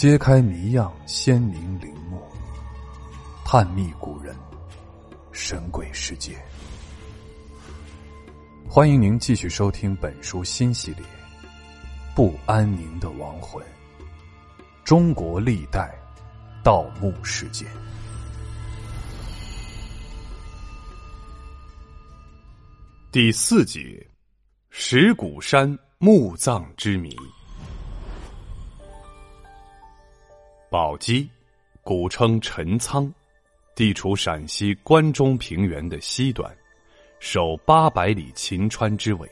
揭开谜样鲜明陵墓，探秘古人神鬼世界。欢迎您继续收听本书新系列《不安宁的亡魂：中国历代盗墓事件》第四节：石鼓山墓葬之谜。宝鸡，古称陈仓，地处陕西关中平原的西端，守八百里秦川之围。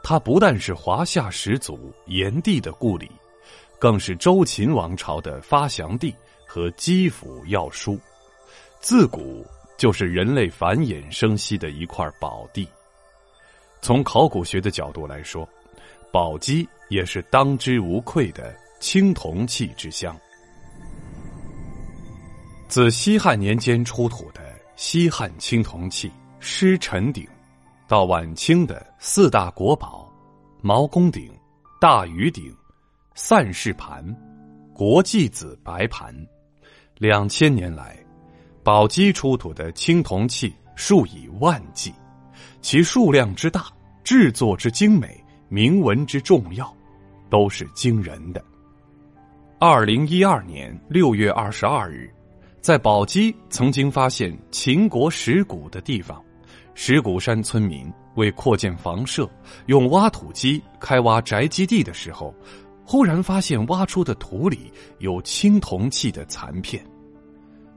它不但是华夏始祖炎帝的故里，更是周秦王朝的发祥地和基辅要书，自古就是人类繁衍生息的一块宝地。从考古学的角度来说，宝鸡也是当之无愧的青铜器之乡。自西汉年间出土的西汉青铜器狮臣鼎，到晚清的四大国宝毛公鼎、大禹鼎、散氏盘、国际子白盘，两千年来，宝鸡出土的青铜器数以万计，其数量之大、制作之精美、铭文之重要，都是惊人的。二零一二年六月二十二日。在宝鸡曾经发现秦国石鼓的地方，石鼓山村民为扩建房舍，用挖土机开挖宅基地的时候，忽然发现挖出的土里有青铜器的残片。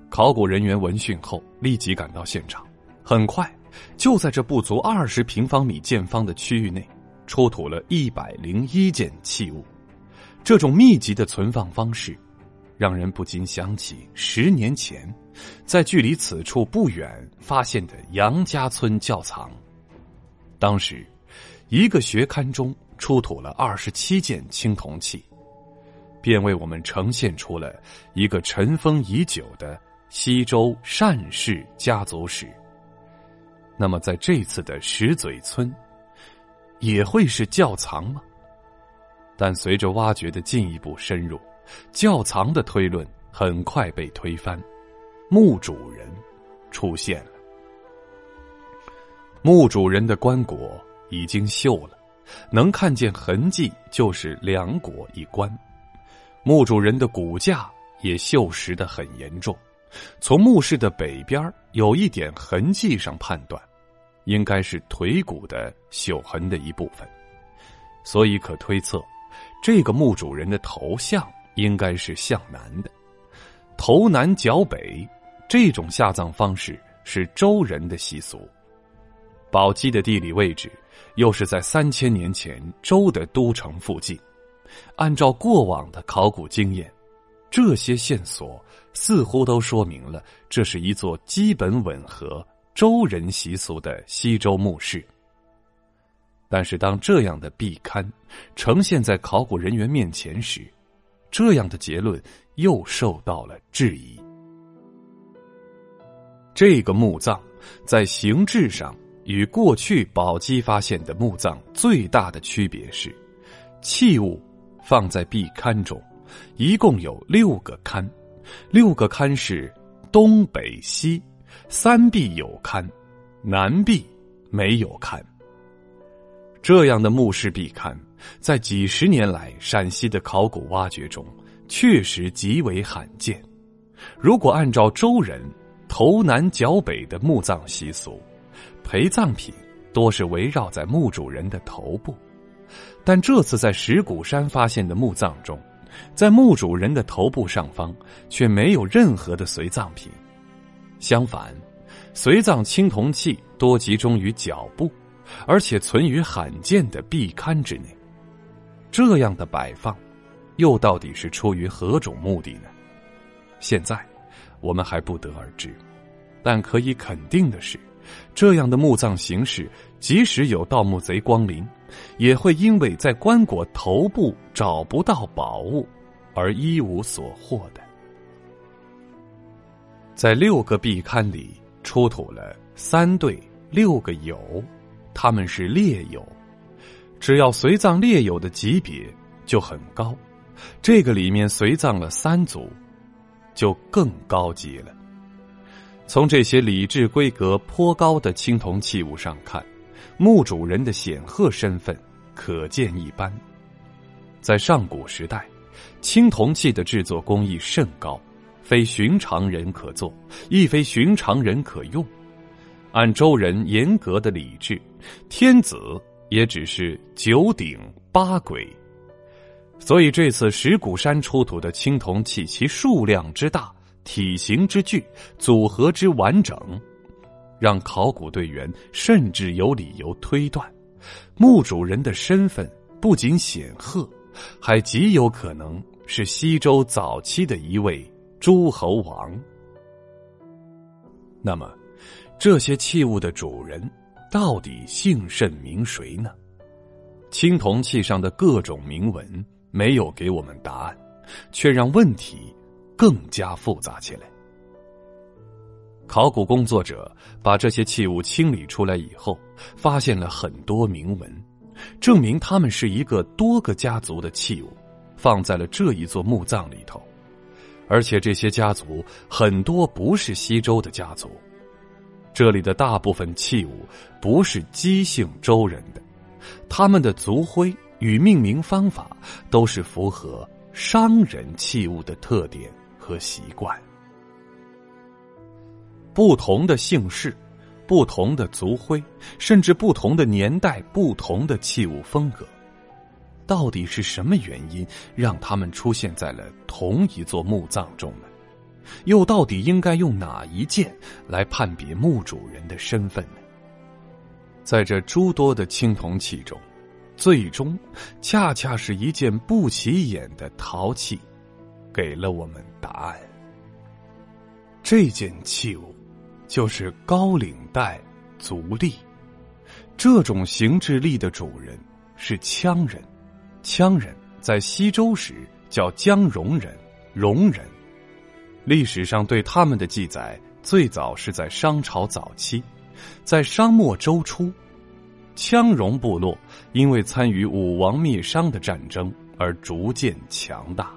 考古人员闻讯后立即赶到现场，很快就在这不足二十平方米见方的区域内，出土了一百零一件器物。这种密集的存放方式。让人不禁想起十年前，在距离此处不远发现的杨家村窖藏。当时，一个学刊中出土了二十七件青铜器，便为我们呈现出了一个尘封已久的西周单氏家族史。那么，在这次的石嘴村，也会是窖藏吗？但随着挖掘的进一步深入。窖藏的推论很快被推翻，墓主人出现了。墓主人的棺椁已经锈了，能看见痕迹就是两椁一棺。墓主人的骨架也锈蚀的很严重，从墓室的北边有一点痕迹上判断，应该是腿骨的朽痕的一部分，所以可推测，这个墓主人的头像。应该是向南的，头南脚北，这种下葬方式是周人的习俗。宝鸡的地理位置又是在三千年前周的都城附近，按照过往的考古经验，这些线索似乎都说明了这是一座基本吻合周人习俗的西周墓室。但是，当这样的壁龛呈现在考古人员面前时，这样的结论又受到了质疑。这个墓葬在形制上与过去宝鸡发现的墓葬最大的区别是，器物放在壁龛中，一共有六个龛，六个龛是东北西三壁有龛，南壁没有龛。这样的墓室壁龛。在几十年来陕西的考古挖掘中，确实极为罕见。如果按照周人头南脚北的墓葬习俗，陪葬品多是围绕在墓主人的头部，但这次在石鼓山发现的墓葬中，在墓主人的头部上方却没有任何的随葬品，相反，随葬青铜器多集中于脚部，而且存于罕见的壁龛之内。这样的摆放，又到底是出于何种目的呢？现在我们还不得而知，但可以肯定的是，这样的墓葬形式，即使有盗墓贼光临，也会因为在棺椁头部找不到宝物而一无所获的。在六个壁龛里出土了三对六个友，他们是列友。只要随葬列友的级别就很高，这个里面随葬了三族，就更高级了。从这些礼制规格颇高的青铜器物上看，墓主人的显赫身份可见一斑。在上古时代，青铜器的制作工艺甚高，非寻常人可做，亦非寻常人可用。按周人严格的礼制，天子也只是九鼎八簋。所以这次石鼓山出土的青铜器，其数量之大、体型之巨、组合之完整，让考古队员甚至有理由推断，墓主人的身份不仅显赫，还极有可能是西周早期的一位诸侯王。那么，这些器物的主人到底姓甚名谁呢？青铜器上的各种铭文。没有给我们答案，却让问题更加复杂起来。考古工作者把这些器物清理出来以后，发现了很多铭文，证明他们是一个多个家族的器物，放在了这一座墓葬里头。而且这些家族很多不是西周的家族，这里的大部分器物不是姬姓周人的，他们的族徽。与命名方法都是符合商人器物的特点和习惯。不同的姓氏、不同的族徽，甚至不同的年代、不同的器物风格，到底是什么原因让他们出现在了同一座墓葬中呢？又到底应该用哪一件来判别墓主人的身份呢？在这诸多的青铜器中。最终，恰恰是一件不起眼的陶器，给了我们答案。这件器物，就是高领带足笠。这种形制笠的主人是羌人，羌人在西周时叫江戎人、戎人。历史上对他们的记载，最早是在商朝早期，在商末周初。羌戎部落因为参与武王灭商的战争而逐渐强大。